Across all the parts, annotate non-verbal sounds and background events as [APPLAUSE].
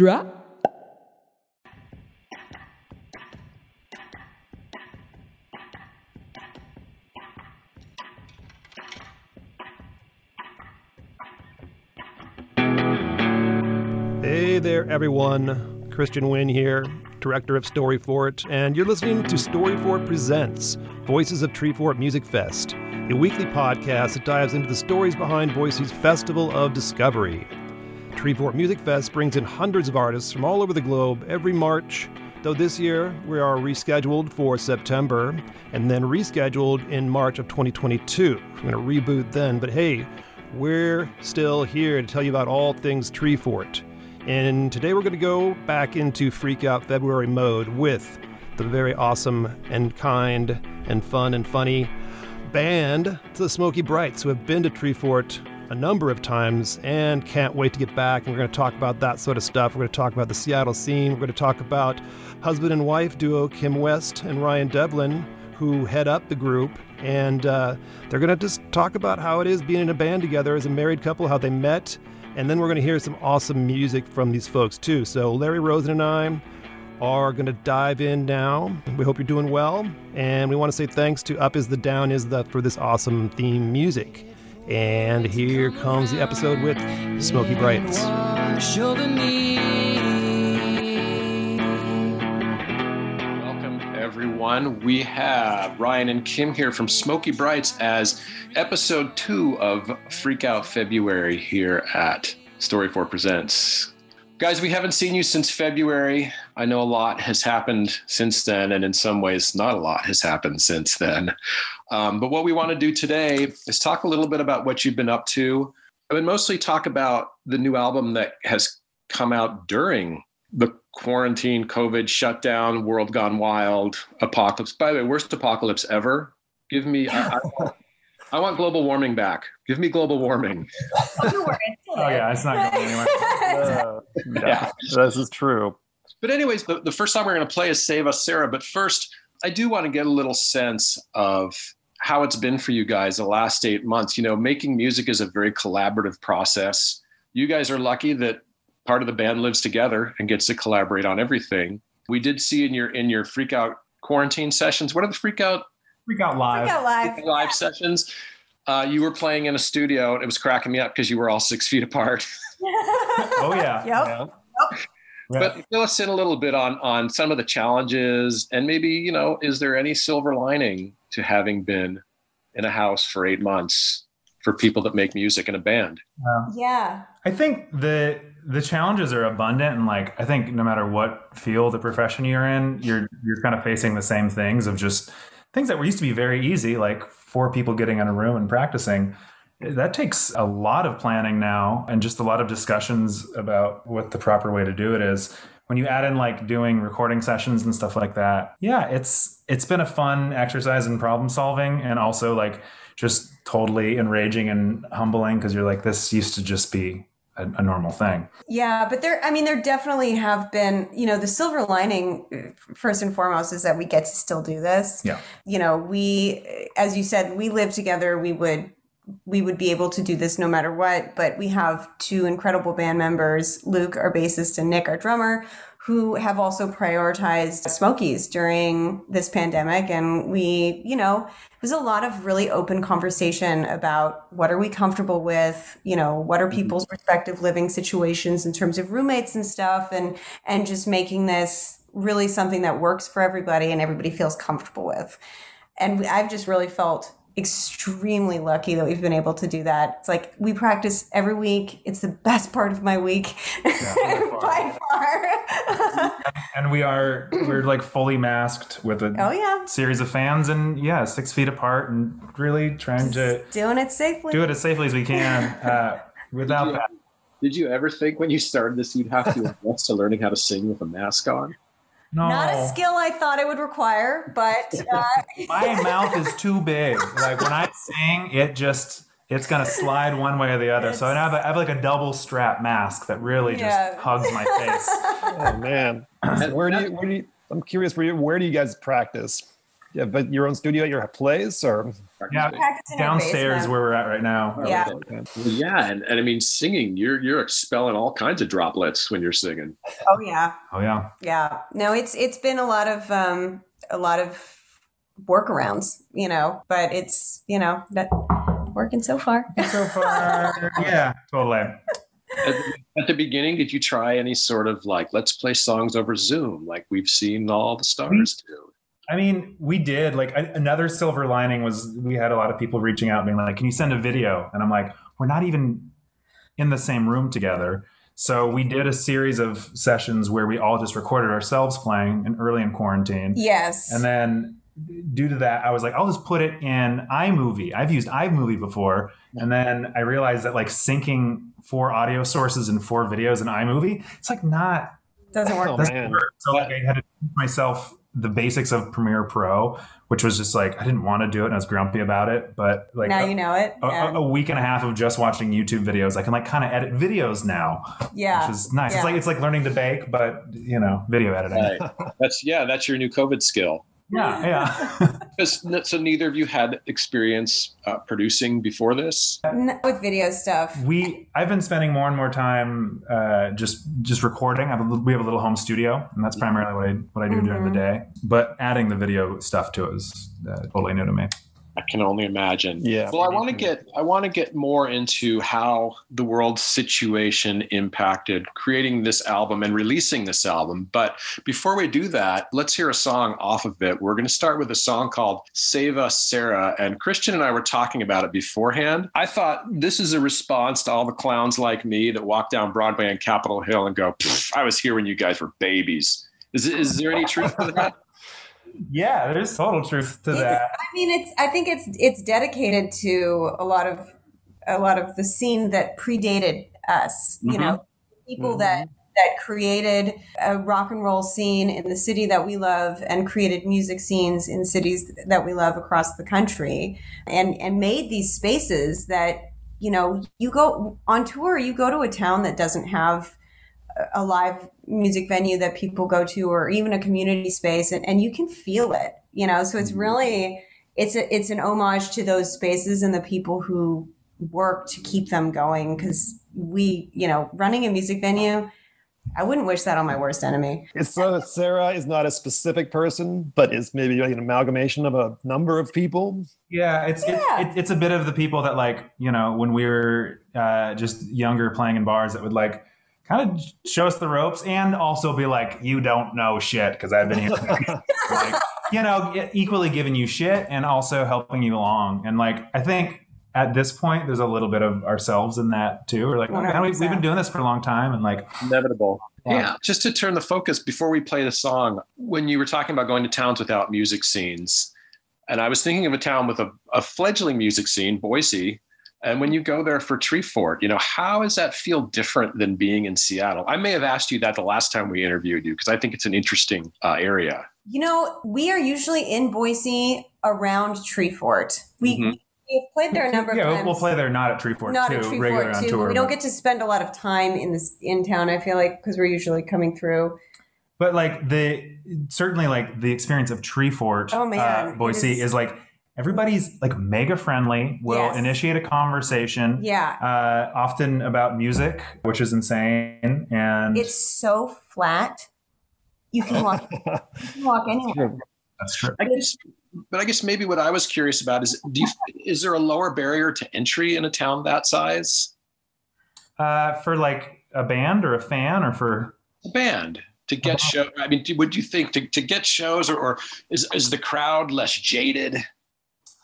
Extra. Hey there, everyone. Christian Winn here, director of Story Fort, and you're listening to Story Fort Presents Voices of Treefort Music Fest, a weekly podcast that dives into the stories behind Boise's Festival of Discovery. Treefort Music Fest brings in hundreds of artists from all over the globe every March, though this year we are rescheduled for September and then rescheduled in March of 2022. We're going to reboot then, but hey, we're still here to tell you about all things Treefort. And today we're going to go back into Freak Out February mode with the very awesome and kind and fun and funny band, the Smokey Brights, who have been to Treefort a number of times and can't wait to get back. And we're going to talk about that sort of stuff. We're going to talk about the Seattle scene. We're going to talk about husband and wife duo Kim West and Ryan Devlin, who head up the group. And uh, they're going to just talk about how it is being in a band together as a married couple, how they met. And then we're going to hear some awesome music from these folks, too. So, Larry Rosen and I are going to dive in now. We hope you're doing well. And we want to say thanks to Up Is the Down Is the for this awesome theme music. And here comes the episode with Smokey Brights. Welcome, everyone. We have Ryan and Kim here from Smokey Brights as episode two of Freak Out February here at Story Fort Presents. Guys, we haven't seen you since February. I know a lot has happened since then, and in some ways, not a lot has happened since then. Um, but what we want to do today is talk a little bit about what you've been up to, I and mostly talk about the new album that has come out during the quarantine, COVID shutdown, world gone wild, apocalypse. By the way, worst apocalypse ever. Give me, I, I, [LAUGHS] I want global warming back. Give me global warming. Oh yeah, it's not going anywhere. [LAUGHS] Uh, yeah, this is true. But anyways, the, the first song we're going to play is "Save Us, Sarah." But first, I do want to get a little sense of how it's been for you guys the last eight months. You know, making music is a very collaborative process. You guys are lucky that part of the band lives together and gets to collaborate on everything. We did see in your in your freak out quarantine sessions. What are the freak out Freak out live. Freak out live. live sessions? Uh, you were playing in a studio, and it was cracking me up because you were all six feet apart. [LAUGHS] Oh [LAUGHS] yeah. Yep. Yeah. But fill us in a little bit on on some of the challenges, and maybe you know, is there any silver lining to having been in a house for eight months for people that make music in a band? Yeah. I think the the challenges are abundant, and like I think no matter what field or profession you're in, you're you're kind of facing the same things of just things that were used to be very easy, like four people getting in a room and practicing. That takes a lot of planning now, and just a lot of discussions about what the proper way to do it is. When you add in like doing recording sessions and stuff like that, yeah, it's it's been a fun exercise in problem solving, and also like just totally enraging and humbling because you're like, this used to just be a, a normal thing. Yeah, but there, I mean, there definitely have been, you know, the silver lining, uh, first and foremost, is that we get to still do this. Yeah. You know, we, as you said, we live together. We would, we would be able to do this no matter what. But we have two incredible band members, Luke, our bassist, and Nick, our drummer, who have also prioritized Smokies during this pandemic. And we, you know, there's a lot of really open conversation about what are we comfortable with, you know, what are mm-hmm. people's respective living situations in terms of roommates and stuff, and and just making this really something that works for everybody and everybody feels comfortable with. And I've just really felt extremely lucky that we've been able to do that. It's like we practice every week. It's the best part of my week [LAUGHS] by far. [LAUGHS] And we are we're like fully masked with a oh yeah, series of fans and yeah, six feet apart and really trying to doing it safely. do it as safely as we can [LAUGHS] uh, without Did you- that. Did you ever think when you started this you'd have to invest to learning how to sing with a mask on? No, Not a skill I thought it would require, but [LAUGHS] uh, my mouth is too big. Like when I sing, it just it's gonna slide one way or the other. So I have, a, I have like a double strap mask that really just hugs my face. [LAUGHS] Oh man, [CLEARS THROAT] where do you? Where do you? I'm curious. Where, you, where do you guys practice? Yeah, but your own studio, your place, or Yeah, Practicing in our downstairs where we're at right now. Yeah. Well, yeah, and, and I mean, singing, you're you're expelling all kinds of droplets when you're singing. Oh yeah, Oh yeah. yeah. No, it's it's been a lot of um a lot of workarounds, you know, but it's you know that working so far. So far, [LAUGHS] yeah, totally. At, at the beginning, did you try any sort of like, let's play songs over Zoom, like we've seen all the stars do? I mean, we did like a- another silver lining was we had a lot of people reaching out being like, "Can you send a video?" And I'm like, "We're not even in the same room together." So we did a series of sessions where we all just recorded ourselves playing and early in quarantine. Yes. And then due to that, I was like, I'll just put it in iMovie. I've used iMovie before. And then I realized that like syncing four audio sources and four videos in iMovie, it's like not doesn't work. Oh, doesn't man. work. So like I had to teach myself the basics of Premiere Pro, which was just like I didn't want to do it and I was grumpy about it. But like now a, you know it. a- a week and a half of just watching YouTube videos, I can like kind of edit videos now, yeah. which is nice. Yeah. It's like it's like learning to bake, but you know, video editing. Right. That's yeah, that's your new COVID skill. Yeah, [LAUGHS] yeah. [LAUGHS] 'Cause n- So neither of you had experience uh, producing before this. N- with video stuff. we I've been spending more and more time uh, just just recording. I have a, we have a little home studio, and that's primarily what I what I do during the day. But adding the video stuff to it is uh, totally new to me. I can only imagine. Yeah. Well, I want to mm-hmm. get I want to get more into how the world situation impacted creating this album and releasing this album. But before we do that, let's hear a song off of it. We're going to start with a song called "Save Us, Sarah." And Christian and I were talking about it beforehand. I thought this is a response to all the clowns like me that walk down Broadway and Capitol Hill and go, "I was here when you guys were babies." Is, is there any truth to that? [LAUGHS] Yeah, there's total truth to It's- that. I mean, it's. I think it's it's dedicated to a lot of a lot of the scene that predated us. You Mhm. know, people that that created a rock and roll scene in the city that we love and created music scenes in cities that we love across the country and and made these spaces that you know you go on tour you go to a town that doesn't have a- a live music venue that people go to or even a community space and, and you can feel it you know? So it's really it's a, it's an homage to those spaces and the people who work to keep them going because we you know running a music venue i wouldn't wish that on my worst enemy. It's so that Sarah is not a specific person, but is maybe like an amalgamation of a number of people. Yeah, it's it- It, it's a bit of the people that like you know when we were uh, just younger playing in bars that would like kind of show us the ropes and also be like you don't know shit because I've been here [LAUGHS] like, you know equally giving you shit and also helping you along and like I think at this point there's a little bit of ourselves in that too we're like oh, man, we, we've been doing this for a long time and like inevitable. Yeah. Just to turn the focus before we play the song, when you were talking about going to towns without music scenes, and I was thinking of a town with a, a fledgling music scene, Boise. And when you go there for Treefort, you know, how does that feel different than being in Seattle? I may have asked you that the last time we interviewed you because I think it's an interesting uh, area. you know we are usually in boise around treefort we Mhm. we've played there a number of times. yeah times we'll play there not at Treefort not too at Treefort regular on too. tour we don't get to spend a lot of time in this in town. I feel like because we're usually coming through. But like the certainly like the experience of Treefort, Oh, man, uh, Boise is- is, like everybody's like mega friendly. Will Yes. initiate a conversation. Yeah, Uh, often about music, which is insane. And it's so flat. You can walk. [LAUGHS] you can walk anywhere. that's true. I guess, but I guess maybe what I was curious about is, do you, is there a lower barrier to entry in a town that size? Uh, for like a band or a fan or for A band to get show. I mean, would you think to, to get shows, or, or is is the crowd less jaded?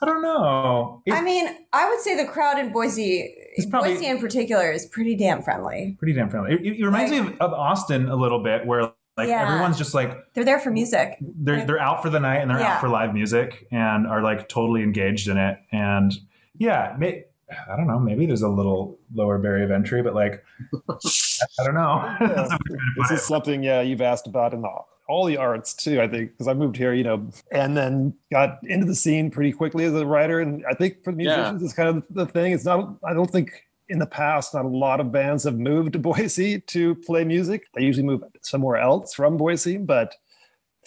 I don't know. It- I mean, I would say the crowd in Boise, probably- Boise in particular, is pretty damn friendly. pretty damn friendly. It, it reminds me of, of Austin a little bit, where like Yeah. everyone's just like They're there for music. they're they're out for the night and they're Yeah. out for live music and are like totally engaged in it. And yeah, may, I don't know. Maybe there's a little lower barrier of entry, but like [LAUGHS] I don't know. [LAUGHS] That's a weird way to This is something, yeah, you've asked about in the, all the arts too, I think, because I moved here, you know, and then got into the scene pretty quickly as a writer. And I think for the Yeah. musicians, it's kind of the thing. It's not, I don't think in the past, not a lot of bands have moved to [LAUGHS] Boise to play music. They usually move somewhere else from Boise, but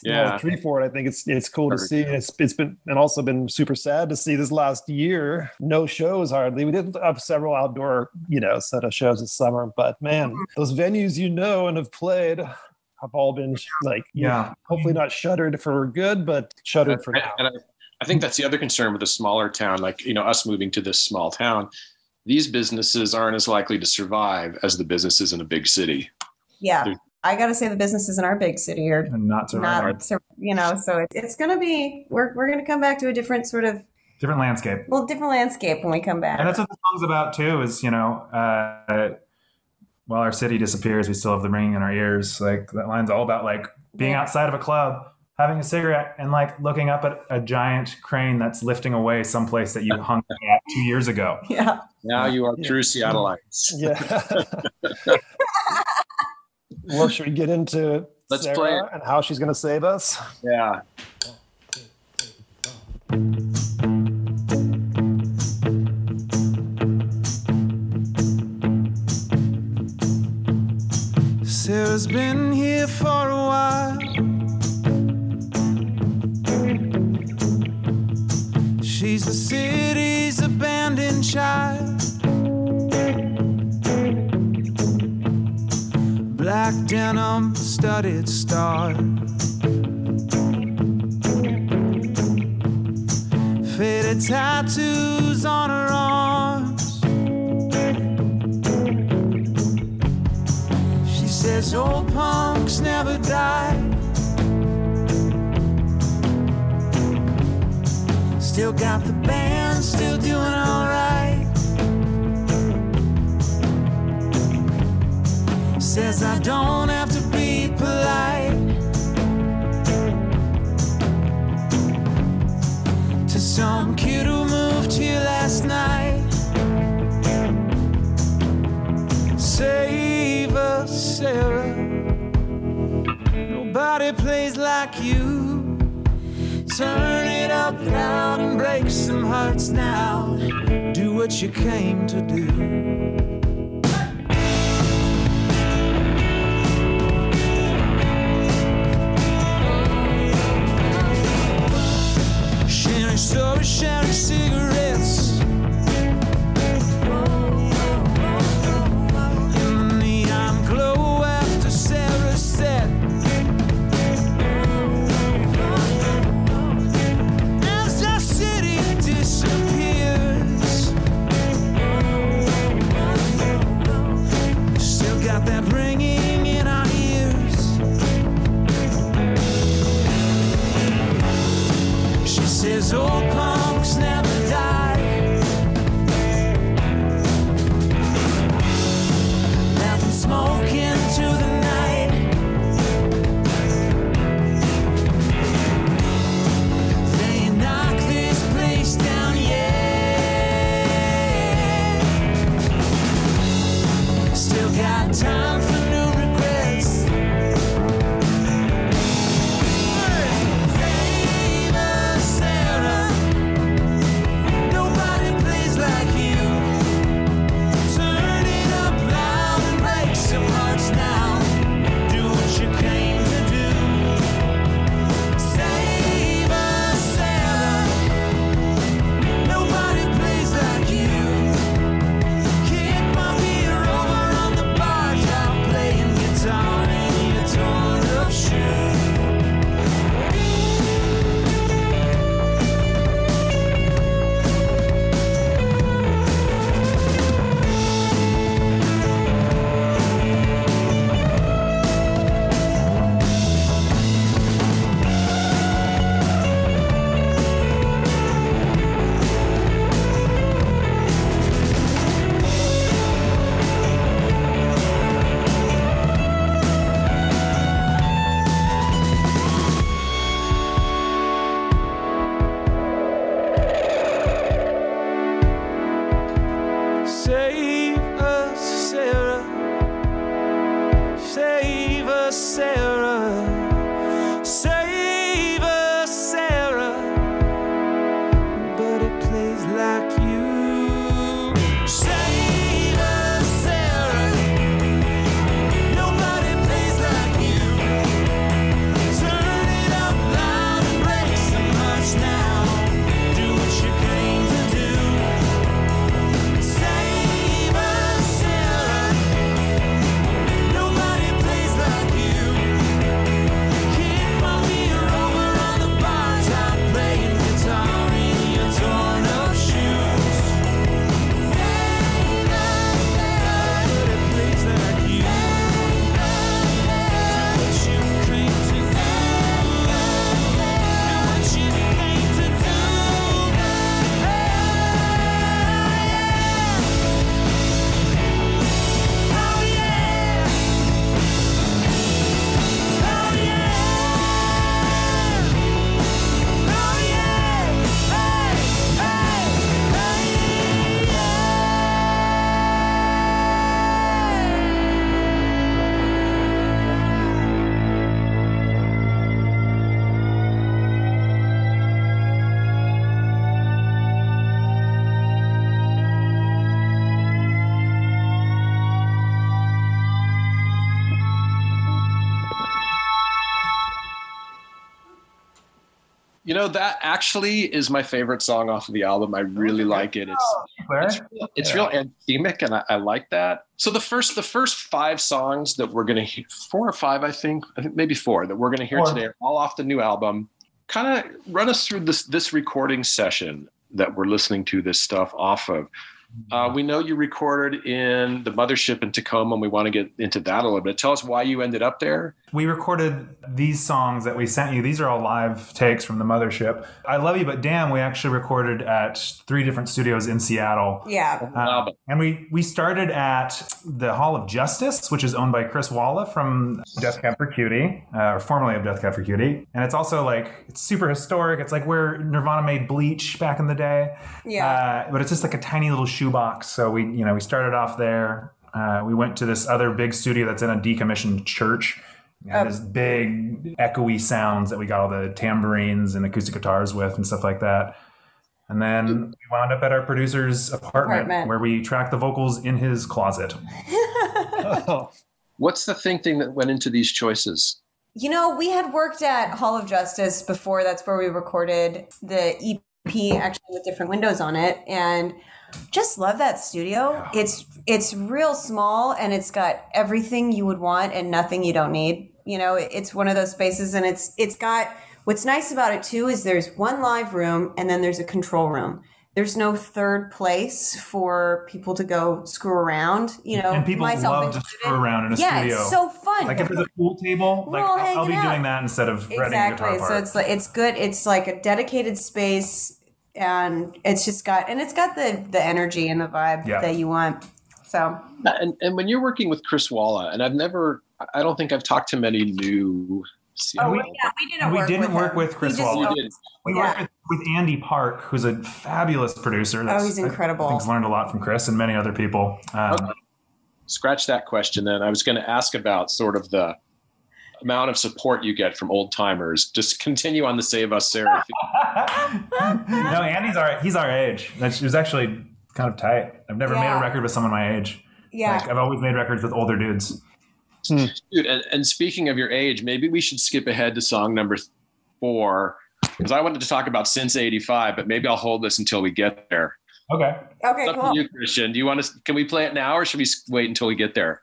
Yeah. Tree it. I think it's it's cool to see. It's it's been and also been super sad to see this last year. No shows hardly. We did have several outdoor, you know, set of shows this summer, but man, those venues you know and have played have all been like Yeah. hopefully not shuttered for good, but shuttered for now. and I, I think that's the other concern with a smaller town, like you know, us moving to this small town. These businesses aren't as likely to survive as the businesses in a big city. Yeah. There's- I got to say the businesses in our big city are not surviving. not, you know, so it, it's going to be, we're, we're going to come back to a different sort of, Different landscape. well, different landscape when we come back. And that's what the song's about too. Is you know, uh, while our city disappears, we still have the ringing in our ears. Like that line's all about like being Yeah. outside of a club, having a cigarette, and like looking up at a giant crane that's lifting away someplace that you [LAUGHS] hung at two years ago. yeah. Now you are Yeah. true Seattleites. [LAUGHS] Yeah. [LAUGHS] well, should we get into Let's Sarah play it. and how she's going to save us? Yeah. Oh, Sarah's been here for a while. She's the city's abandoned child. Black denim, studded star. Faded tattoos on her arms. Says old punks never die. Still got the band, still doing alright. Says I don't have to be polite. To some kid who moved here last night. Us, Sarah. Nobody plays like you. Turn it up loud and break some hearts now. Do what you came to do. Stories, sharing cigarettes. Still got time for new know that actually is my favorite song off of the album. I really like it. It's Claire? it's real, it's real anthemic, and I, I like that. So the first the first five songs that we're gonna hear, four or five, I think, I think maybe four that we're gonna hear Four. today, are all off the new album. Kind of run us through this this recording session that we're listening to this stuff off of. Uh, we know you recorded in the mothership in Tacoma, and we want to get into that a little bit. Tell us why you ended up there. We recorded these songs that we sent you. These are all live takes from the mothership. I Love You, but Damn, we actually recorded at three different studios in Seattle. Yeah. Album. and we we started at the Hall of Justice, which is owned by Chris Walla from Death Cab for Cutie, uh, or formerly of Death Cab for Cutie. And it's also like it's super historic. It's like where Nirvana made Bleach back in the day. Yeah. Uh, but it's just like a tiny little shoebox. So we you know we started off there. Uh, we went to this other big studio that's in a decommissioned church. It had Oh. this big echoey sounds that we got all the tambourines and acoustic guitars with and stuff like that. And then we wound up at our producer's apartment, Apartment. where we tracked the vocals in his closet. [LAUGHS] Oh, What's the thinking that went into these choices? You know, we had worked at Hall of Justice before. That's where we recorded the EP, actually with different windows on it, and just love that studio. It's it's real small, and it's got everything you would want and nothing you don't need. You know, it's one of those spaces, and it's it's got. What's nice about it too is there's one live room, and then there's a control room. There's no third place for people to go screw around. You know, and people myself love to screw around in a yeah, studio. it's so fun. like if there's a pool table, We're like I'll, I'll be out. doing that instead of writing a guitar exactly part. so it's like it's good it's like a dedicated space and it's just got and it's got the the energy and the vibe Yeah. that you want so And, and when you're working with Chris Walla, and I've never, I don't think I've talked to many new Seattle. oh yeah we didn't we work didn't with work with Chris We Walla. You we yeah. worked with, with Andy Park, who's a fabulous producer. Oh, he's incredible. I, think he's learned a lot from Chris and many other people. Um, Okay. Scratch that question. Then I was going to ask about sort of the amount of support you get from old timers. Just continue on the Save Us Sarah. [LAUGHS] no, Andy's our he's our age. That's it was actually kind of tight. I've never made a record with someone my age. yeah Like I've always made records with older dudes. Hmm. Dude, and, and speaking of your age, maybe we should skip ahead to song number four because I wanted to talk about since '85, but maybe I'll hold this until we get there. Okay. okay It's up cool to you, Christian. Do you want to? Can we play it now, or should we wait until we get there?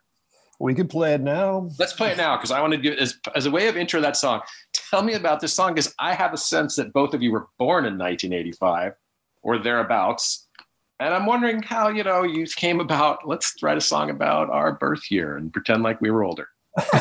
we could play it now. Let's play it now because I want to give as, as a way of intro that song. Tell me about this song because I have a sense that both of you were born in 1985 or thereabouts, and I'm wondering how you know you came about. Let's write a song about our birth year and pretend like we were older. [LAUGHS]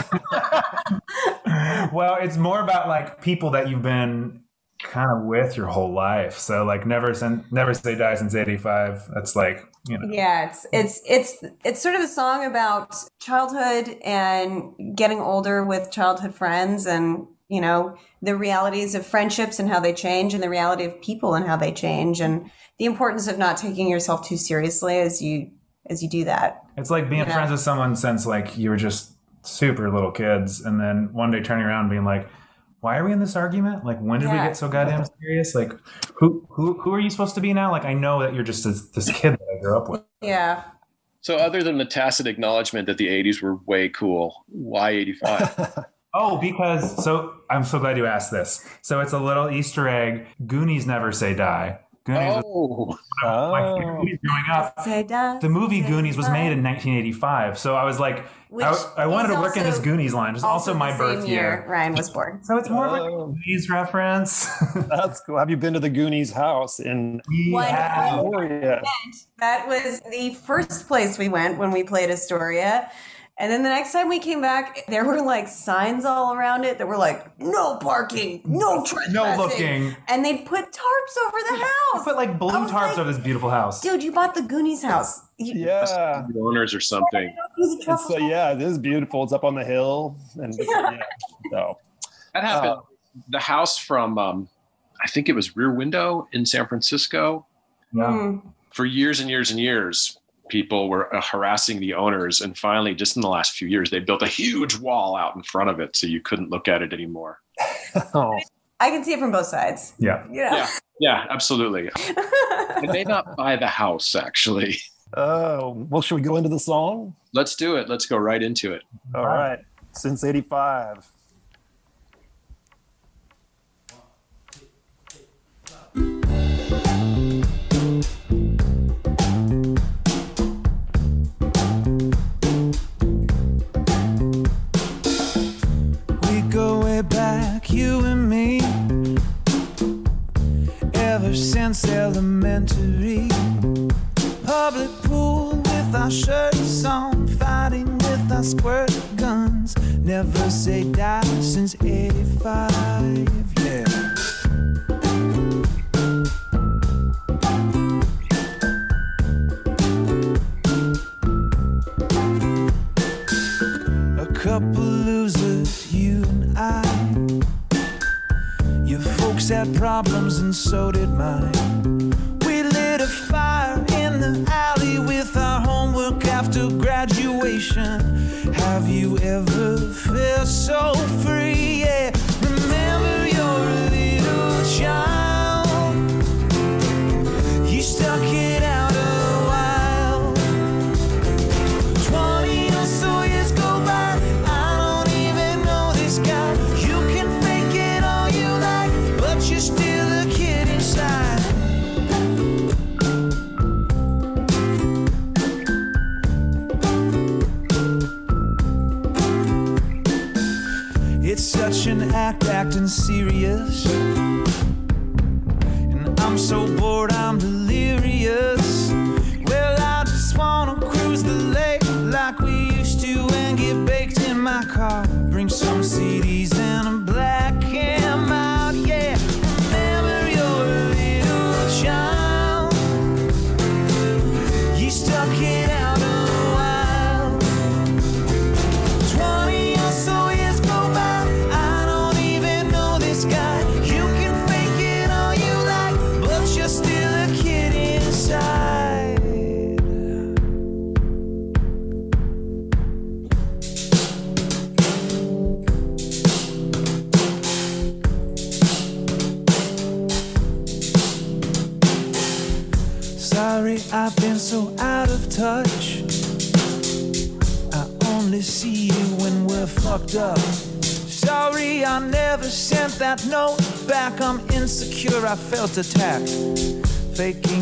well, it's more about like people that you've been kind of with your whole life. So like never since never say die since 85. That's like, you know. yeah it's it's it's it's sort of a song about childhood and getting older with childhood friends and you know the realities of friendships and how they change and the reality of people and how they change and the importance of not taking yourself too seriously as you as you do that It's like being Yeah. friends with someone since like you were just super little kids and then one day turning around and being like, why are we in this argument? Like when did we get so goddamn serious? Like who who who are you supposed to be now? Like I know that you're just this, this kid that I grew up with. yeah So, other than the tacit acknowledgement that the 80s were way cool, why 85? [LAUGHS] Oh, because so I'm so glad you asked this. So it's a little Easter egg. Goonies never say die. Goonies was oh, my favorite Oh, growing up. The movie Goonies was made in 1985. So I was like, Which I, I wanted to work in this Goonies line. It's also, the my same birth year. Ryan was born. So it's more of a Oh. Goonies reference. [LAUGHS] that's cool. Have you been to the Goonies house in we One- Astoria? That was the first place we went when we played Astoria. And then the next time we came back, there were like signs all around it that were like, no parking, no trespassing. No looking. And they'd put tarps over the I house. put like blue tarps like, over this beautiful house. Dude, you bought the Goonies house. You, Yeah. the owners or something. you the It's, uh, truffle yeah, it is beautiful. It's up on the hill, and yeah. So That happened. the house from, um, I think it was Rear Window in San Francisco. Yeah. Mm. For years and years and years, people were uh, harassing the owners. And finally, just in the last few years, they built a huge wall out in front of it so you couldn't look at it anymore. [LAUGHS] oh, I can see it from both sides. Yeah. Yeah. Yeah. Yeah, absolutely. [LAUGHS] I may not buy the house, actually. oh, well, should we go into the song? Let's do it. Let's go right into it. All right, since '85. elementary. Public pool with our shirts on, fighting with our squirt guns. Never say die since 85, yeah. Folks had problems and so did mine. We lit a fire in the alley with our homework after graduation. Have you ever felt so free? Yeah. Attacked. Faking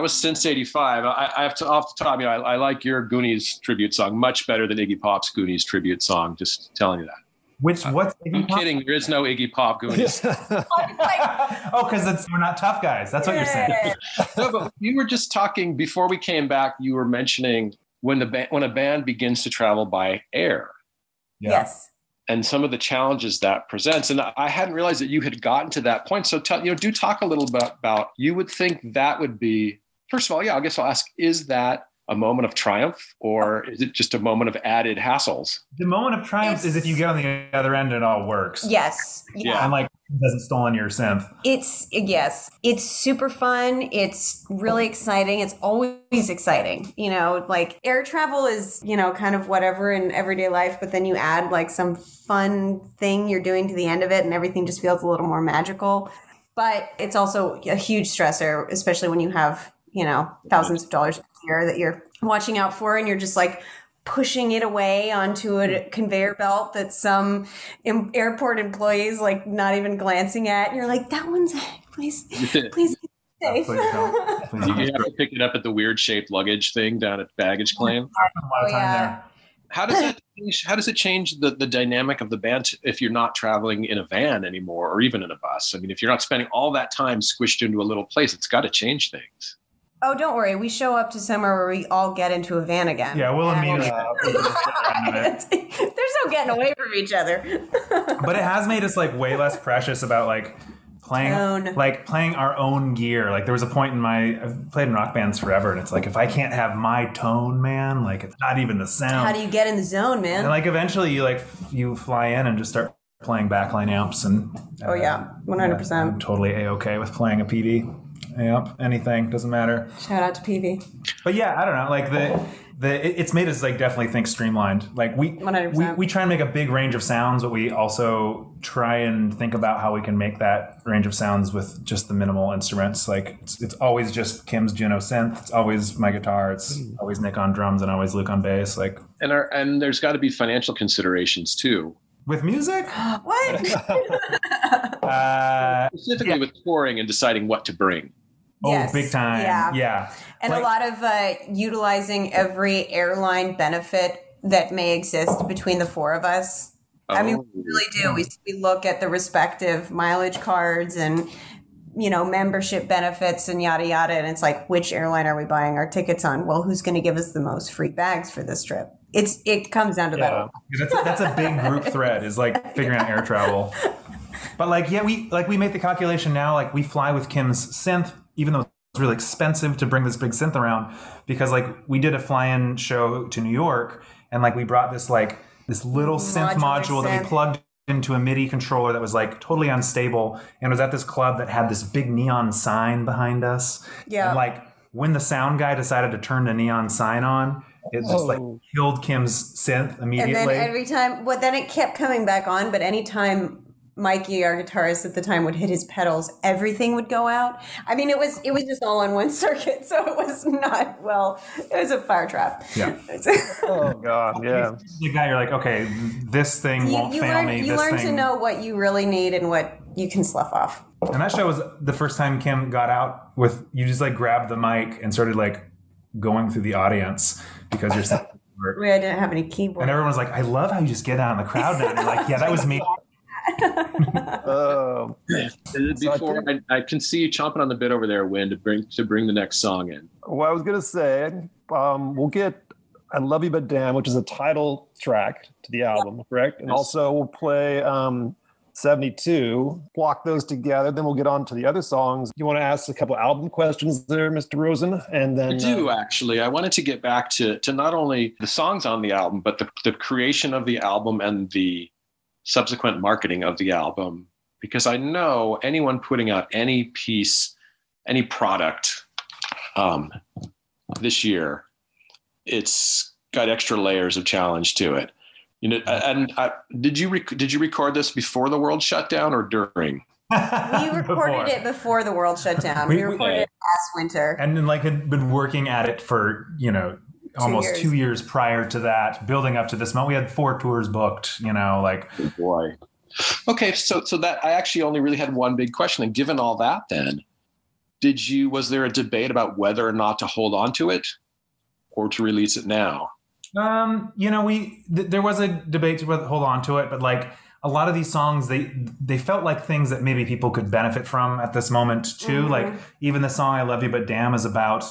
That was since '85. I, I have to off the top. You know, I, I like your Goonies tribute song much better than Iggy Pop's Goonies tribute song. Just telling you that. Which uh, what's Iggy I'm kidding. There is no Iggy Pop Goonies. [LAUGHS] oh, because we're not tough guys. That's what you're saying. no, but you were just talking before we came back. You were mentioning when the ba- when a band begins to travel by air Yes. and some of the challenges that presents. And I hadn't realized that you had gotten to that point. So tell you know, do talk a little bit about. You would think that would be first of all, yeah. I guess I'll ask: Is that a moment of triumph, or is it just a moment of added hassles? The moment of triumph is if you get on the other end and it all works. Yes. Yeah. And like it doesn't stolen your synth. It's yes, it's super fun. It's really exciting. It's always exciting. You know, like air travel is, you know, kind of whatever in everyday life, but then you add like some fun thing you're doing to the end of it and everything just feels a little more magical. But it's also a huge stressor, especially when you have, you know, thousands of dollars a year that you're watching out for and you're just like pushing it away onto a conveyor belt that some em- airport employees like not even glancing at. And you're like, that one's [LAUGHS] please, [LAUGHS] please safe. Please don't. Please You have to pick it up at the weird shaped luggage thing down at baggage oh claim. A lot of Oh, yeah. How does it change, how does it change the, the dynamic of the band if you're not traveling in a van anymore or even in a bus? I mean, if you're not spending all that time squished into a little place, it's got to change things. Oh, don't worry. We show up to somewhere where we all get into a van again. Yeah, we'll And- immediately. [LAUGHS] There's no getting away from each other. [LAUGHS] but it has made us like way less precious about like playing Tone. like playing our own gear. Like there was a point in my I've played in rock bands forever, and it's like if I can't have my tone, man, like it's not even the sound. How do you get in the zone, man? and like eventually you like you fly in and just start playing backline amps and oh yeah, uh, one hundred percent. Totally a okay with playing a PV amp. Anything doesn't matter. Shout out to PV. But yeah, I don't know. Like the the it's made us like definitely think streamlined. Like we 100%. we we try and make a big range of sounds, but we also try and think about how we can make that range of sounds with just the minimal instruments. Like it's, it's always just Kim's Juno synth. It's always my guitar. It's always Nick on drums and always Luke on bass. Like And our, and there's got to be financial considerations too, with music, [GASPS] What? [LAUGHS] uh, specifically with touring and deciding what to bring. Oh, Yes. big time. Yeah. yeah. and Like- a lot of uh, utilizing every airline benefit that may exist between the four of us. I mean, Oh. we really do. We, we look at the respective mileage cards and you know membership benefits and yada yada, and it's like, which airline are we buying our tickets on? Well, who's going to give us the most free bags for this trip? It's it comes down to Yeah. that. That's a, that's a big group thread is like figuring out air travel. But like, yeah, we like we make the calculation now. Like we fly with Kim's synth, even though it's really expensive to bring this big synth around, because like we did a fly-in show to New York, and like we brought this like this little synth Modular module that we plugged into a MIDI controller that was like totally unstable, and it was at this club that had this big neon sign behind us. Yeah. And like when the sound guy decided to turn the neon sign on, it just like Oh. killed Kim's synth And immediately. then every time, well, then it kept coming back on. But anytime Mikey, our guitarist at the time, would hit his pedals, everything would go out. I mean, it was it was just all on one [LAUGHS] circuit, so it was not well. It was a fire trap. Yeah. [LAUGHS] Oh God, yeah. the guy you're like okay this thing you won't you fail learn me you this learn thing to know what you really need and what you can slough off. and that show was the first time kim got out with you just like grabbed the mic and started like going through the audience because you're [LAUGHS] saying I didn't have any keyboard. and everyone was like i love how you just get out in the crowd now and you're like yeah that was me [LAUGHS] Um, Before I, I can see you chomping on the bit over there, Winn, to bring to bring the next song in. well, I was gonna say, um, we'll get "I Love You But Damn," which is a title track to the album, correct? And Yes. also we'll play um, "72." Block those together, then we'll get on to the other songs. You want to ask a couple album questions there, Mr. Rosen, and then I do uh, actually. I wanted to get back to to not only the songs on the album, but the, the creation of the album and the subsequent marketing of the album. Because I know anyone putting out any piece, any product um, this year, it's got extra layers of challenge to it. You know, and I, did you rec- did you record this before the world shut down or during? [LAUGHS] we recorded it before the world shut down. We- We, we- recorded it last winter. and then like had been working at it for you know almost years. two years prior to that building up to this moment we had four tours booked you know like boy. Okay, so so that I actually only really had one big question. And given all that, then did you was there a debate about whether or not to hold on to it or to release it now? Um, you know, we th- there was a debate to hold on to it, but like a lot of these songs, they they felt like things that maybe people could benefit from at this moment too. Like even the song "I Love You But Damn" is about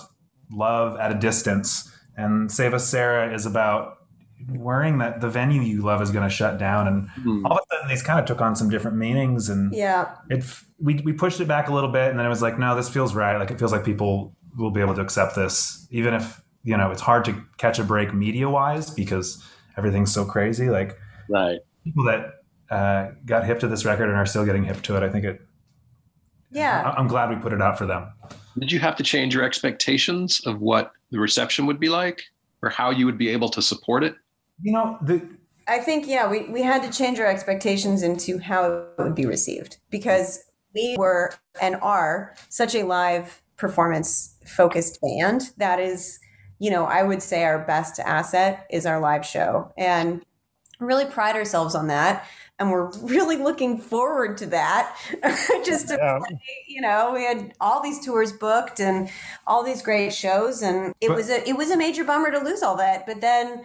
love at a distance, and "Save Us Sarah" is about worrying that the venue you love is going to shut down. And Hmm. all of a sudden, these kind of took on some different meanings, and yeah. it we we pushed it back a little bit, and then it was like, no, this feels right. Like it feels like people will be able to accept this, even if you know it's hard to catch a break media wise because everything's so crazy. Like Right. people that uh, got hip to this record and are still getting hip to it, I think it. Yeah. I- I'm glad we put it out for them. Did you have to change your expectations of what the reception would be like or how you would be able to support it? You know, the I think yeah, we, we had to change our expectations into how it would be received because we were and are such a live performance focused band that is, you know, I would say our best asset is our live show and really pride ourselves on that and we're really looking forward to that [LAUGHS] just to Yeah. play, you know we had all these tours booked and all these great shows and it But- was a it was a major bummer to lose all that but then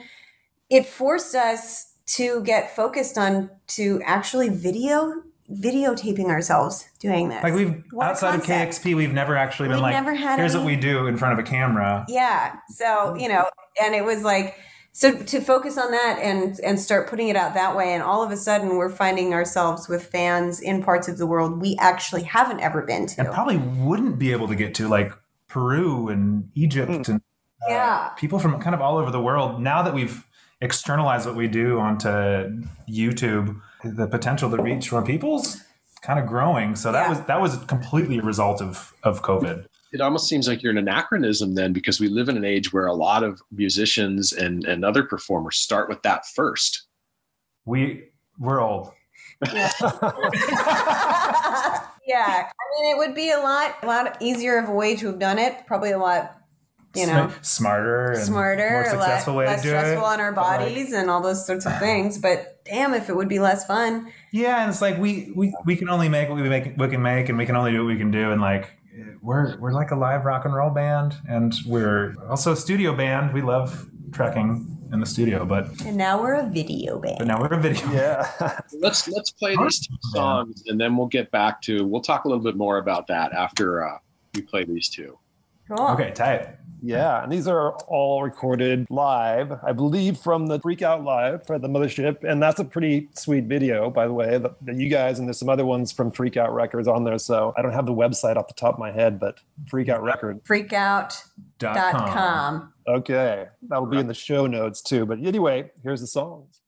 it forced us to get focused on to actually video videotaping ourselves doing this like we've What outside of. KEXP, we've never actually been We've like, never had here's what we do in front of a camera. yeah so you know and it was like so to focus on that and and start putting it out that way and all of a sudden we're finding ourselves with fans in parts of the world we actually haven't ever been to and probably wouldn't be able to get to like Peru and Egypt and uh, yeah people from kind of all over the world. Now that we've externalized what we do onto YouTube, the potential to reach more people's kind of growing. So that Yeah. was that was completely a result of of COVID. It almost seems like you're an anachronism then, because we live in an age where a lot of musicians and, and other performers start with that first. We we're old. [LAUGHS] yeah i mean it would be a lot a lot easier of a way to have done it probably a lot you know smarter and smarter more successful lot way less to do stressful it. on our But, like, bodies and all those sorts of things but damn if it would be less fun Yeah, and it's like we we we can only make what we make we can make, and we can only do what we can do, and like we're we're like a live rock and roll band, and we're also a studio band. We love trekking in the studio, but and now we're a video band but now we're a video. Yeah. [LAUGHS] Let's let's play these two songs and then we'll get back to we'll talk a little bit more about that after uh, we play these two. Cool Okay, tight. Yeah, and these are all recorded live, I believe, from the Freak Out Live for the Mothership, and that's a pretty sweet video, by the way. That that you guys and there's some other ones from Freak Out Records on there. So I don't have the website off the top of my head, but Freak Out Record. freakout.com Dot com. Okay, that'll be in the show notes too. But anyway, here's the songs.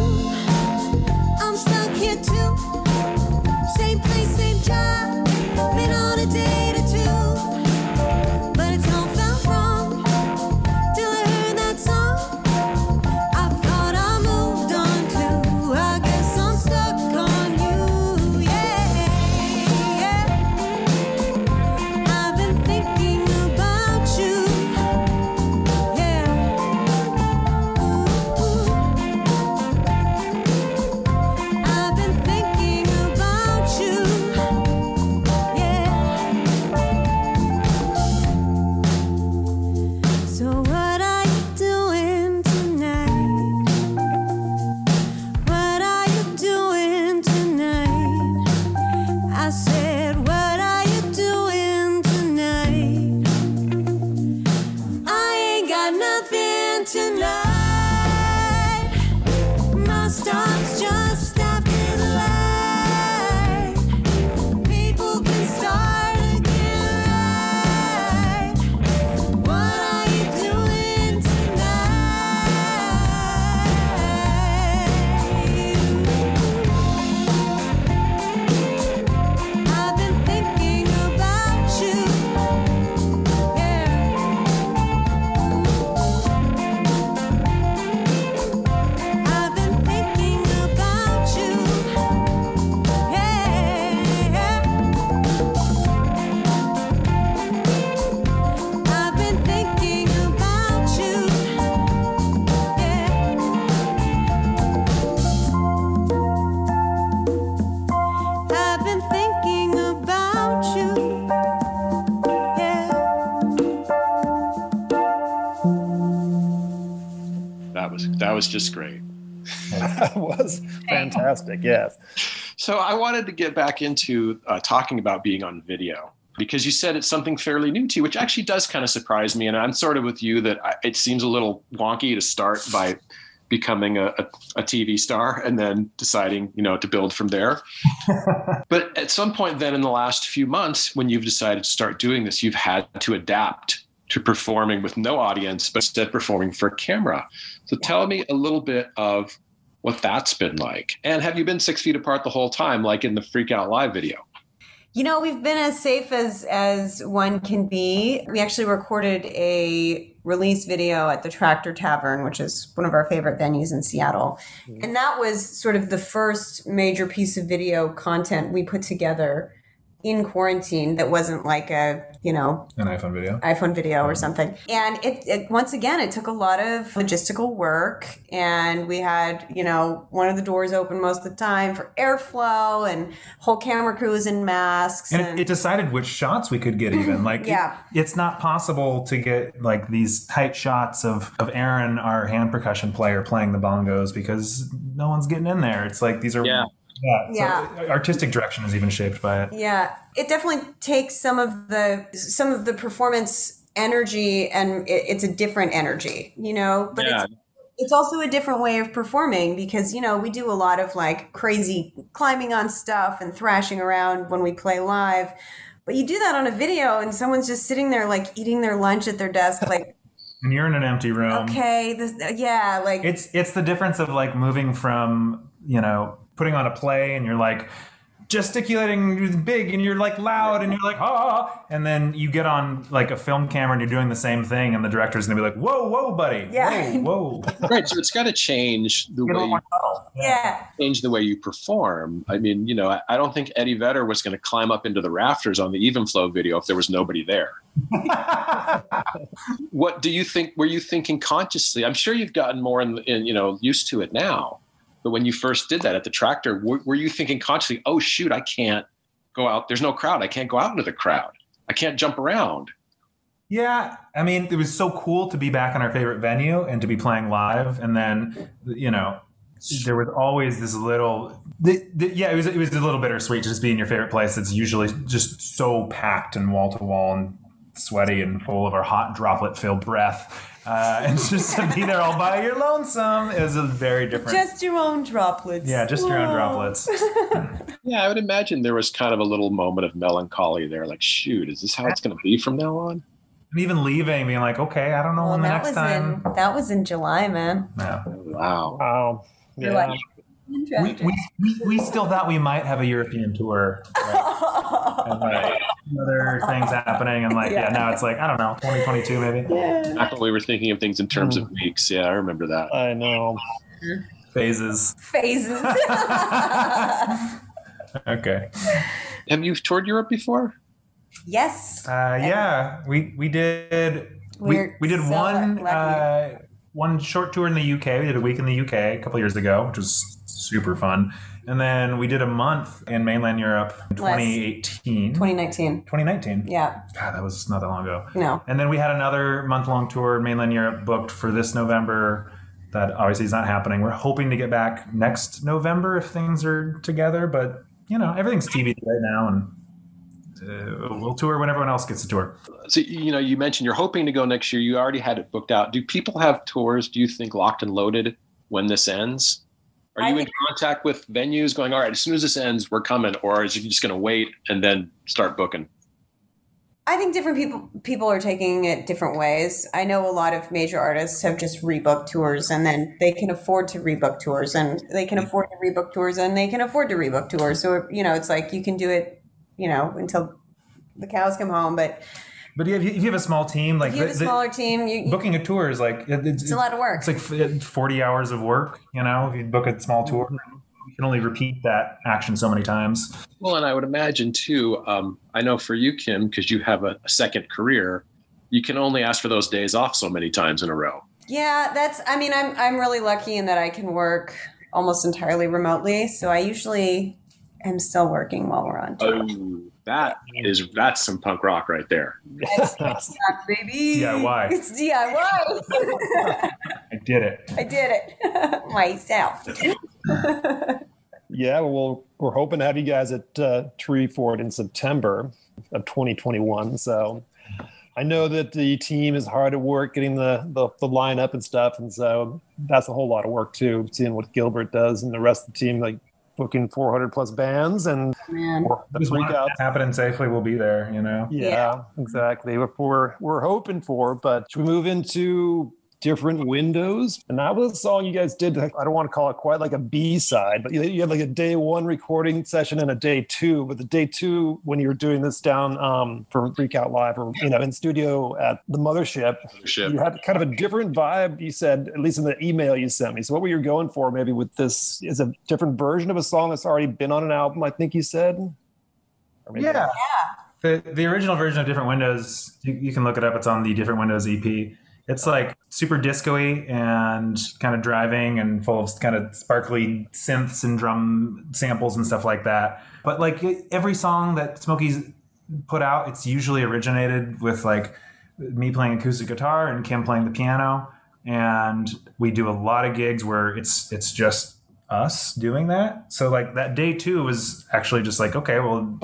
you. Was just great. That was fantastic. Yes. So I wanted to get back into uh, talking about being on video because you said it's something fairly new to you, which actually does kind of surprise me. And I'm sort of with you that I, it seems a little wonky to start by becoming a, a, a, TV star and then deciding, you know, to build from there. [LAUGHS] but at some point then in the last few months, when you've decided to start doing this, you've had to adapt to performing with no audience, but instead performing for a camera. So tell me a little bit of what that's been like. And have you been six feet apart the whole time, like in the Freak Out Live video? You know, we've been as safe as as one can be. We actually recorded a release video at the Tractor Tavern, which is one of our favorite venues in Seattle. Mm-hmm. And that was sort of the first major piece of video content we put together in quarantine that wasn't like a you know an iphone video? iphone video or mm-hmm. something. And it, it, once again it took a lot of logistical work. And we had you know one of the doors open most of the time for airflow and whole camera crews in masks and, and it, it, decided which shots we could get [LAUGHS] even. Like yeah. it, it's not possible to get like these tight shots of of aaron our hand percussion player playing the bongos because no one's getting in there. It's like these are yeah yeah. yeah. So artistic direction is even shaped by it. Yeah. It definitely takes some of the some of the performance energy and it, it's a different energy, you know, but yeah. it's it's also a different way of performing because you know we do a lot of like crazy climbing on stuff and thrashing around when we play live but you do that on a video and someone's just sitting there like eating their lunch at their desk like [LAUGHS] and you're in an empty room okay this yeah like it's it's the difference of like moving from you know putting on a play and you're like gesticulating big and you're like loud and you're like ah and then you get on like a film camera and you're doing the same thing and the director's gonna be like whoa whoa buddy. Yeah. Whoa, whoa. [LAUGHS] right so it's got to change the way you, yeah. Change the way you perform. I mean you know I, I don't think eddie vedder was going to climb up into the rafters on the even flow video if there was nobody there. [LAUGHS] What do you think were you thinking consciously? I'm sure you've gotten more in, in you know used to it now but when you first did that at the tractor, were, were you thinking consciously, oh, shoot, I can't go out? There's no crowd. I can't go out into the crowd. I can't jump around. Yeah, I mean, it was so cool to be back in our favorite venue and to be playing live. And then, you know, there was always this little, the, the, yeah, it was it was a little bittersweet to just be in your favorite place. It's usually just so packed and wall to wall and sweaty and full of our hot droplet filled breath uh, [LAUGHS] and just to be there all by your lonesome is a very different. Just your own droplets. Yeah, just Whoa. your own droplets. [LAUGHS] yeah, I would imagine there was kind of a little moment of melancholy there. Like, shoot, is this how it's going to be from now on? And even leaving, being like, okay, I don't know well, when the next time. In, that was in July, man. Yeah. Wow. Wow. Yeah. Like, we, we, we, we, still thought we might have a European tour. Right? and like other things happening. And like, yeah. yeah. now it's like, I don't know, 2022 maybe. Yeah. I thought we were thinking of things in terms of mm. weeks. Yeah, I remember that. I know. Phases. Phases. [LAUGHS] okay. Have you toured Europe before? Yes. Uh, yeah, we we did. we, we did so one uh, one short tour in the UK. We did a week in the UK a couple years ago, which was super fun. And then we did a month in mainland Europe in 2018. 2019. 2019. Yeah. God, that was not that long ago. No. And then we had another month long tour in mainland Europe booked for this November. That obviously is not happening. We're hoping to get back next November if things are together, but you know, everything's TBD right now and uh, we'll tour when everyone else gets to tour. So, you know, you mentioned you're hoping to go next year. You already had it booked out. Do people have tours, do you think, locked and loaded when this ends? Are you in contact with venues going, all right, as soon as this ends, we're coming, or is you just going to wait and then start booking? I think different people people are taking it different ways. I know a lot of major artists have just rebooked tours and then they can afford to rebook tours and they can afford to rebook tours and they can afford to rebook tours. So you know, it's like you can do it, you know, until the cows come home, but but if you, if you have a small team, like if you have the, a smaller team, you, you, booking a tour is like it's, it's, a lot of work. It's like forty hours of work. You know, if you book a small tour, you can only repeat that action so many times. Well, and I would imagine too. Um, I know for you, Kim, because you have a, a second career, you can only ask for those days off so many times in a row. Yeah, that's. I mean, I'm I'm really lucky in that I can work almost entirely remotely. So I usually am still working while we're on tour. Oh That is that's some punk rock right there. That's baby. DIY. It's DIY. I did it. I did it [LAUGHS] myself. Yeah, well, we're hoping to have you guys at uh, Treefort in September of 2021. So I know that the team is hard at work getting the, the, the lineup and stuff. And so that's a whole lot of work too, seeing what Gilbert does and the rest of the team, like booking 400 plus bands and Man. the Just freak out. happening safely. We'll be there. You know. Yeah, Yeah. exactly. What we're we're hoping for. But should we move into different windows? And that was a song you guys did. I don't want to call it quite like a B side, but you, you had like a day one recording session and a day two. But the day two, when you were doing this down um, for Freak Out Live, or you know, in studio at the mothership, Ship. you had kind of a different vibe. You said, at least in the email you sent me. So what were you going for? Maybe with this is a different version of a song that's already been on an album. I think you said. Or maybe- Yeah. The the original version of Different Windows, you, you can look it up. It's on the Different Windows EP. It's like super disco-y and kind of driving and full of kind of sparkly synths and drum samples and stuff like that. But like every song that Smokey's put out, it's usually originated with like me playing acoustic guitar and Kim playing the piano. And we do a lot of gigs where it's it's just us doing that. So like that day two was actually just like, okay, well,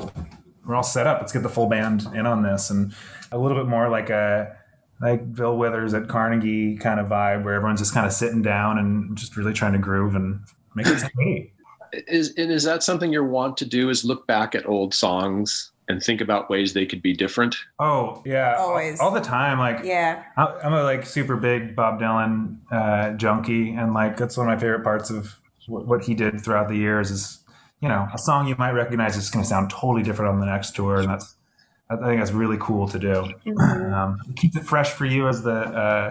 we're all set up. Let's get the full band in on this, and a little bit more like a like Bill Withers at Carnegie kind of vibe, where everyone's just kind of sitting down and just really trying to groove and make it [LAUGHS] neat. Is and is that something you want to do? Is look back at old songs and think about ways they could be different? Oh yeah, Always. all the time. Like Yeah. I- I'm a like super big Bob Dylan uh, junkie, and like that's one of my favorite parts of what, what he did throughout the years. Is you know a song you might recognize is going to sound totally different on the next tour, and that's I think that's really cool to do. Um, it keeps it fresh for you as the uh,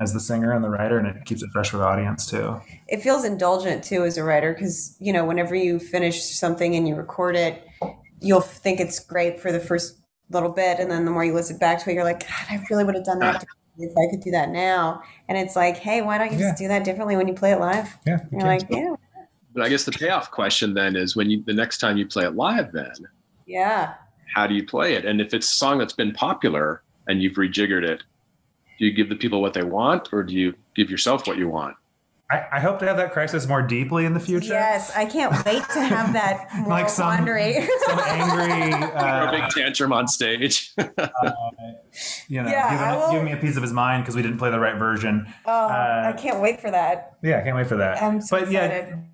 as the singer and the writer, and it keeps it fresh for the audience too. It feels indulgent too as a writer because, you know, whenever you finish something and you record it, you'll think it's great for the first little bit. And then the more you listen back to it, you're like, God, I really would have done that if I could do that now. And it's like, hey, why don't you just do that differently when you play it live? Yeah, you're like, yeah, But I guess the payoff question then is when you the next time you play it live, then yeah. How do you play it? And if it's a song that's been popular and you've rejiggered it, do you give the people what they want, or do you give yourself what you want? I, I hope to have that crisis more deeply in the future. Yes, I can't wait to have that moral [LAUGHS] Like some- quandary. Some [LAUGHS] angry, Or a uh, big tantrum on stage. [LAUGHS] you know, Yeah, giving, will- giving me a piece of his mind because we didn't play the right version. oh, Uh, I can't wait for that. Yeah, I can't wait for that. I'm so but yeah, excited.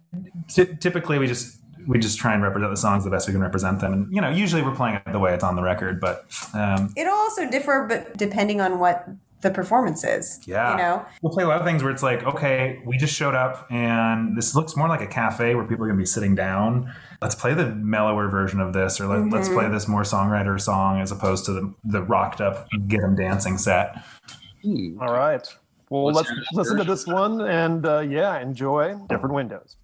ty- typically we just we just try and represent the songs the best we can represent them, and you know, usually we're playing it the way it's on the record. But um, It'll also differ, but depending on what the performance is. Yeah. You know? we'll play a lot of things where it's like, okay, we just showed up, and this looks more like a cafe where people are gonna be sitting down. Let's play the mellower version of this, or let, let's Mm-hmm. play this more songwriter song as opposed to the the rocked up get them dancing set. All right. Well, Let's let's, listen to this one and uh, yeah, enjoy different windows.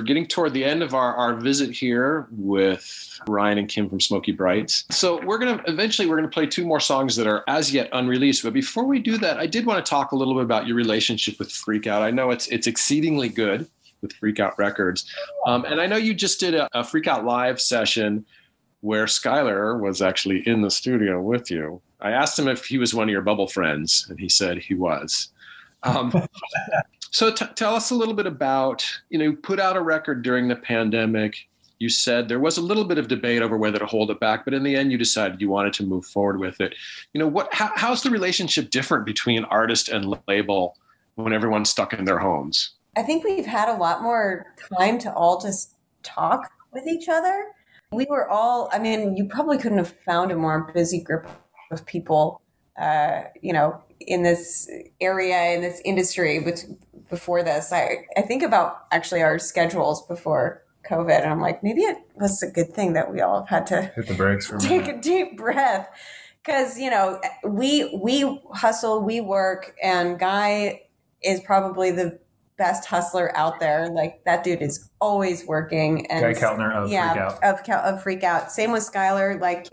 We're getting toward the end of our, our visit here with Ryan and Kim from Smokey Brights. So we're gonna eventually we're gonna play two more songs that are as yet unreleased. But before we do that, I did want to talk a little bit about your relationship with Freak Out. I know it's it's exceedingly good with Freak Out Records, um, and I know you just did a, a Freak Out live session where Skylar was actually in the studio with you. I asked him if he was one of your bubble friends, and he said he was. Um, [LAUGHS] so t- tell us a little bit about you know you put out a record during the pandemic. You said there was a little bit of debate over whether to hold it back, but in the end, you decided you wanted to move forward with it. You know what? How, how's the relationship different between artist and label when everyone's stuck in their homes? I think we've had a lot more time to all just talk with each other. We were all, I mean, you probably couldn't have found a more busy group of people, uh, you know, in this area, in this industry but before this. I, I think about actually our schedules before COVID, and I'm like, maybe it was a good thing that we all have had to Hit the brakes for take minute. a deep breath because you know we we hustle we work and guy is probably the best hustler out there like that dude is always working and Guy Keltner of yeah Freak Out. of of freak out same with skylar like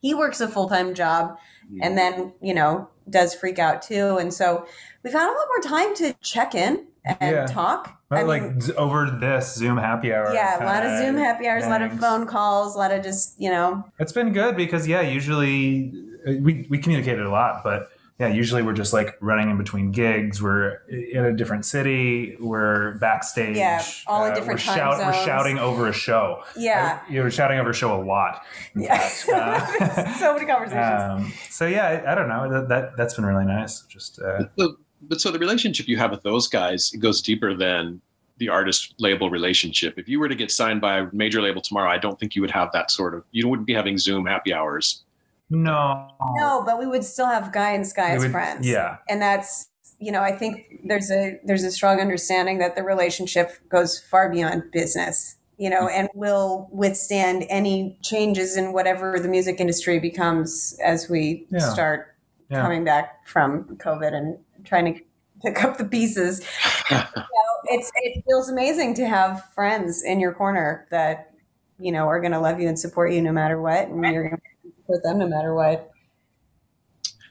he works a full-time job and then you know does freak out too and so we've had a lot more time to check in and Yeah. talk But I like mean, z- over this Zoom happy hour. yeah, a lot of Zoom happy hours, a lot of phone calls, a lot of just, you know, It's been good because yeah, usually uh, we we communicated a lot, but yeah, usually we're just like running in between gigs. We're in a different city. We're backstage. Yeah, all in different we're, time shout- we're shouting over a show. Yeah. I- you were shouting over a show a lot. Yeah. Uh, [LAUGHS] so many conversations. um, so yeah, I, I don't know. That, that that's been really nice. Just uh, So, but so the relationship you have with those guys it goes deeper than the artist label relationship. If you were to get signed by a major label tomorrow, I don't think you would have that sort of. You wouldn't be having Zoom happy hours. no, no, but we would still have Guy and Sky as friends. Yeah, And that's, you know, I think there's a there's a strong understanding that the relationship goes far beyond business, you know, and will withstand any changes in whatever the music industry becomes as we Yeah. start yeah. coming back from COVID and trying to pick up the pieces. [LAUGHS] you know, it's it feels amazing to have friends in your corner that you know are going to love you and support you no matter what, and you're going to support them no matter what.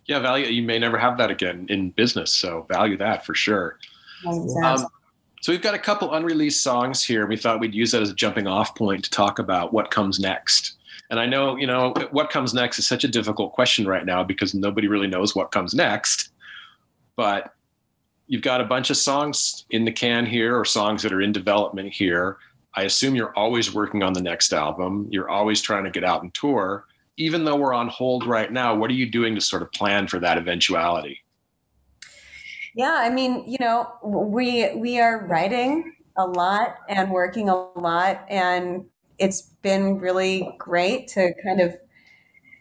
Yeah, value. You may never have that again in business, so value that for sure. Um, so we've got a couple unreleased songs here. We thought we'd use that as a jumping off point to talk about what comes next. And I know, you know, what comes next is such a difficult question right now because nobody really knows what comes next. But you've got a bunch of songs in the can here or songs that are in development here. I assume you're always working on the next album. You're always trying to get out and tour. Even though we're on hold right now, what are you doing to sort of plan for that eventuality? Yeah, I mean, you know, we we are writing a lot and working a lot, and it's been really great to kind of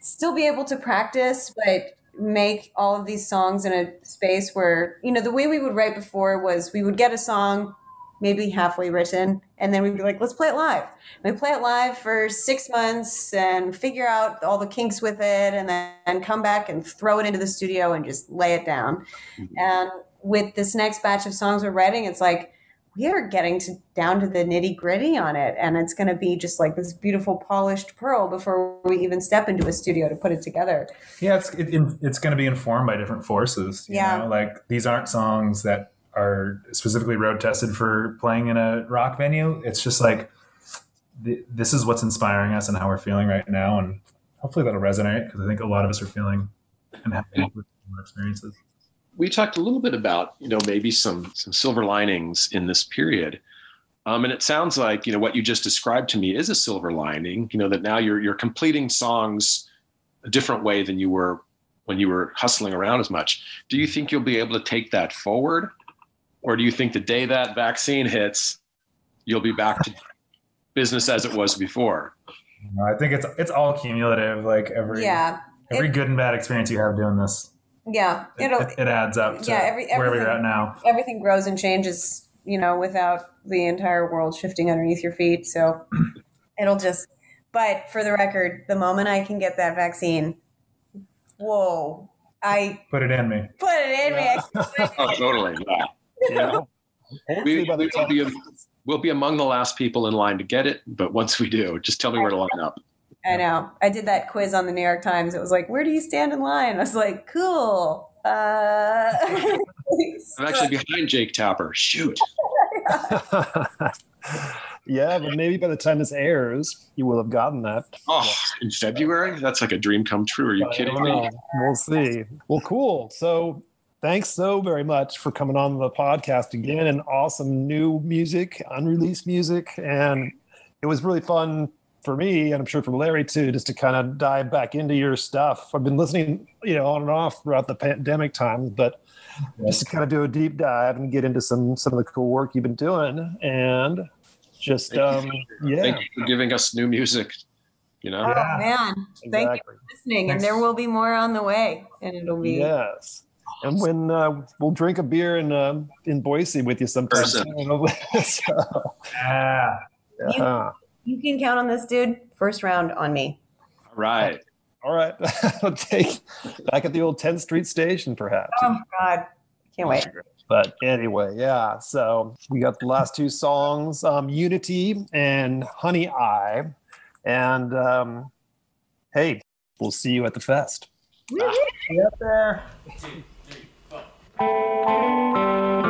still be able to practice, but make all of these songs in a space where you know the way we would write before was we would get a song maybe halfway written and then we'd be like let's play it live. We play it live for six months and figure out all the kinks with it and then come back and throw it into the studio and just lay it down. Mm-hmm. And with this next batch of songs we're writing it's like we are getting to down to the nitty gritty on it and it's going to be just like this beautiful polished pearl before we even step into a studio to put it together Yeah, it's it, it's going to be informed by different forces. You Yeah. know? like these aren't songs that are specifically road tested for playing in a rock venue. It's just like th- this is what's inspiring us and how we're feeling right now, and hopefully that'll resonate because I think a lot of us are feeling and having similar experiences. We talked a little bit about you know maybe some some silver linings in this period. Um, and it sounds like you know what you just described to me is a silver lining you know that now you're you're completing songs a different way than you were when you were hustling around as much. Do you think you'll be able to take that forward? Or do you think the day that vaccine hits you'll be back to business as it was before? You I think it's it's all cumulative. Like every yeah. every good and bad experience you have doing this, yeah it, it'll it, it adds up to yeah, every- wherever you're everything- at now. everything grows and changes, you know, without the entire world shifting underneath your feet. So [CLEARS THROAT] it'll just, but for the record, the moment I can get that vaccine, whoa, I Put it in me. put it in me. [LAUGHS] [LAUGHS] oh totally yeah Yeah. We, we will be, we'll be among the last people in line to get it, but once we do, just tell me where to line up. I know. I did that quiz on the New York Times. It was like, where do you stand in line? I was like, cool. Uh, [LAUGHS] I'm actually behind Jake Tapper. Shoot. [LAUGHS] [LAUGHS] yeah, but maybe by the time this airs, you will have gotten that. Oh, in February? That's like a dream come true. Are you I kidding me? We'll see. Well, cool. So thanks so very much for coming on the podcast again and awesome new music, unreleased music. And it was really fun for me, and I'm sure for Larry too, just to kind of dive back into your stuff. I've been listening, you know, on and off throughout the pandemic time, but just to kind of do a deep dive and get into some some of the cool work you've been doing. And just Thank um you. yeah. Thank you for giving us new music. You know? oh, man. Thank you for listening. And there will be more on the way. And it'll be. Yes. And when uh, we'll drink a beer in uh, in Boise with you sometime. [LAUGHS] So, Yeah. yeah. You can count on this, dude. First round on me. All right. All right. [LAUGHS] I'll take back at the old 10th Street station, perhaps. Oh, God. Can't wait. But anyway, yeah. So we got the last two songs um, Unity and Honey Eye. And um, hey, we'll see you at the fest. Get there. You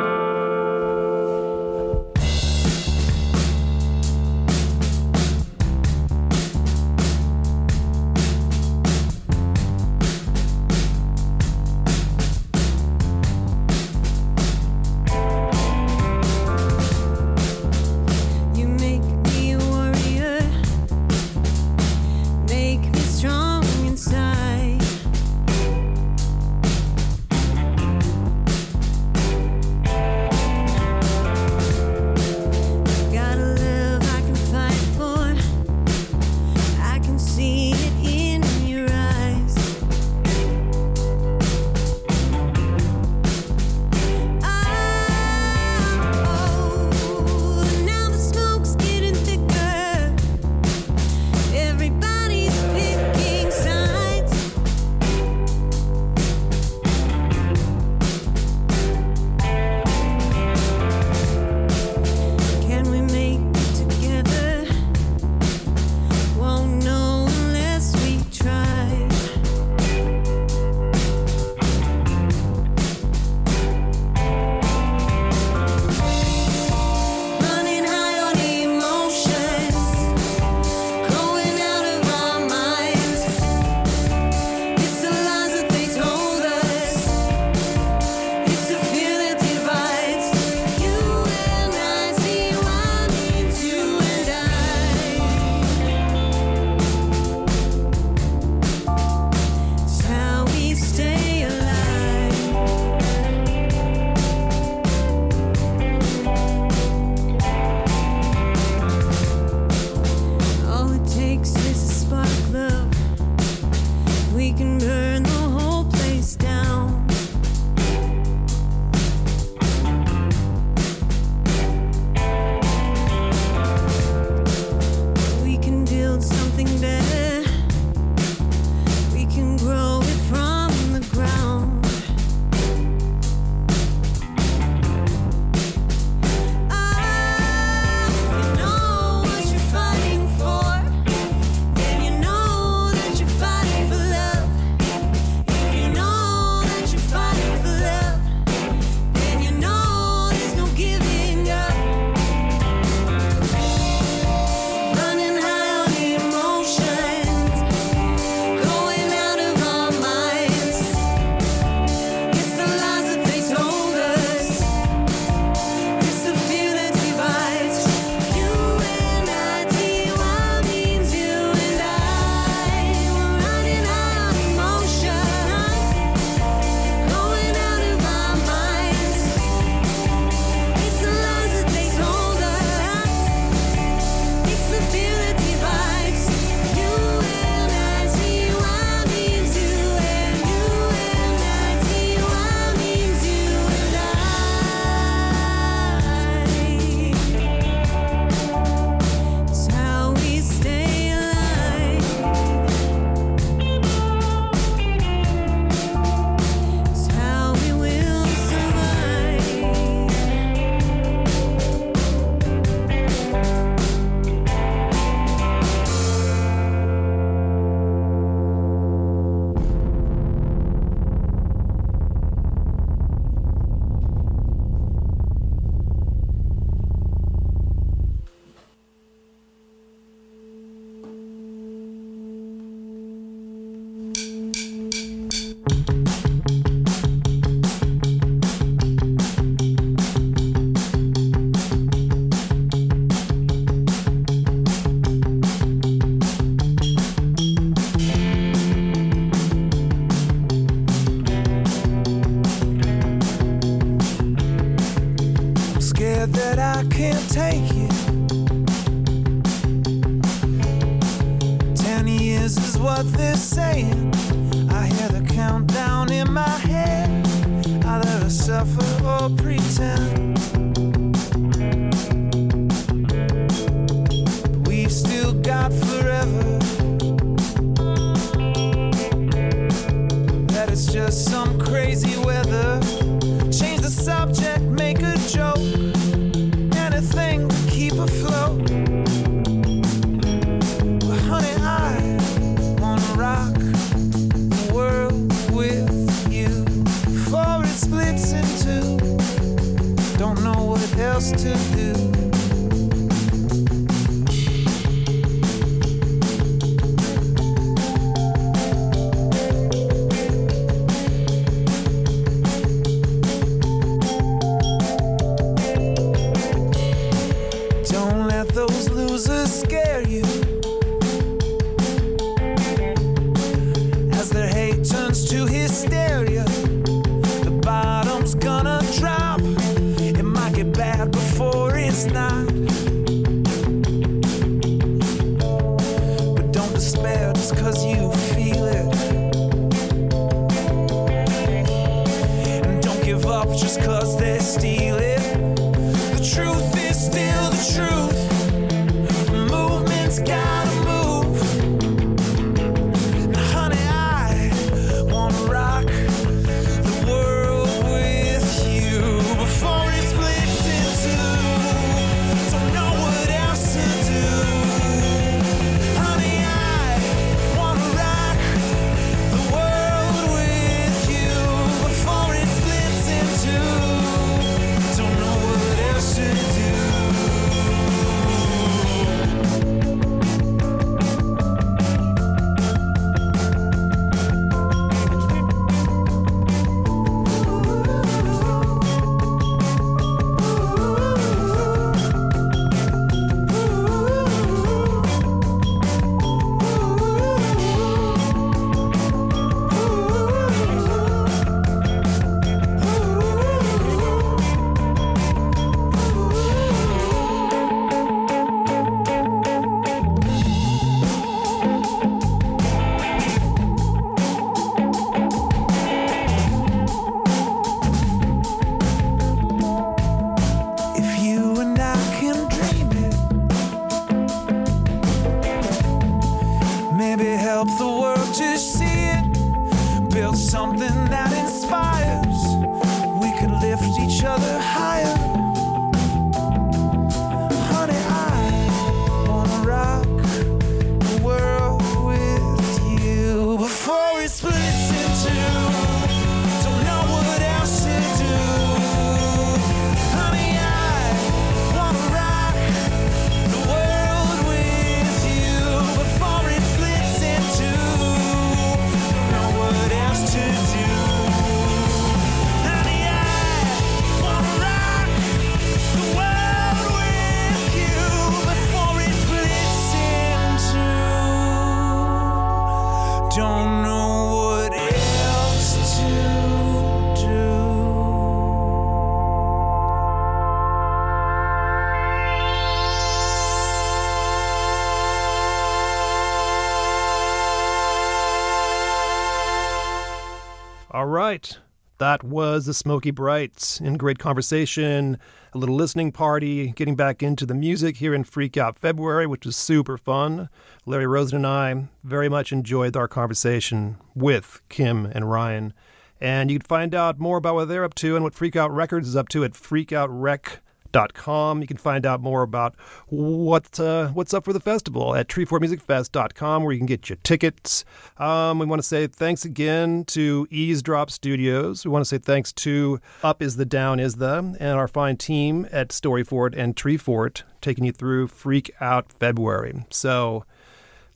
That was the Smokey Brights in great conversation, a little listening party, getting back into the music here in Freak Out February, which was super fun. Larry Rosen and I very much enjoyed our conversation with Kim and Ryan. And you can find out more about what they're up to and what Freak Out Records is up to at freakoutrec.com. You can find out more about what uh, what's up for the festival at treefortmusicfest.com, where you can get your tickets. Um, we want to say thanks again to Eavesdrop Studios. We want to say thanks to Up Is the Down Is the and our fine team at Story Fort and Treefort taking you through Freak Out February. So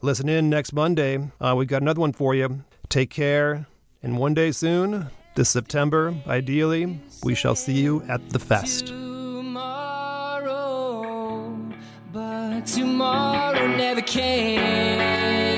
listen in next Monday. Uh, we've got another one for you. Take care, and one day soon, this September, ideally, we shall see you at the fest. Tomorrow never came.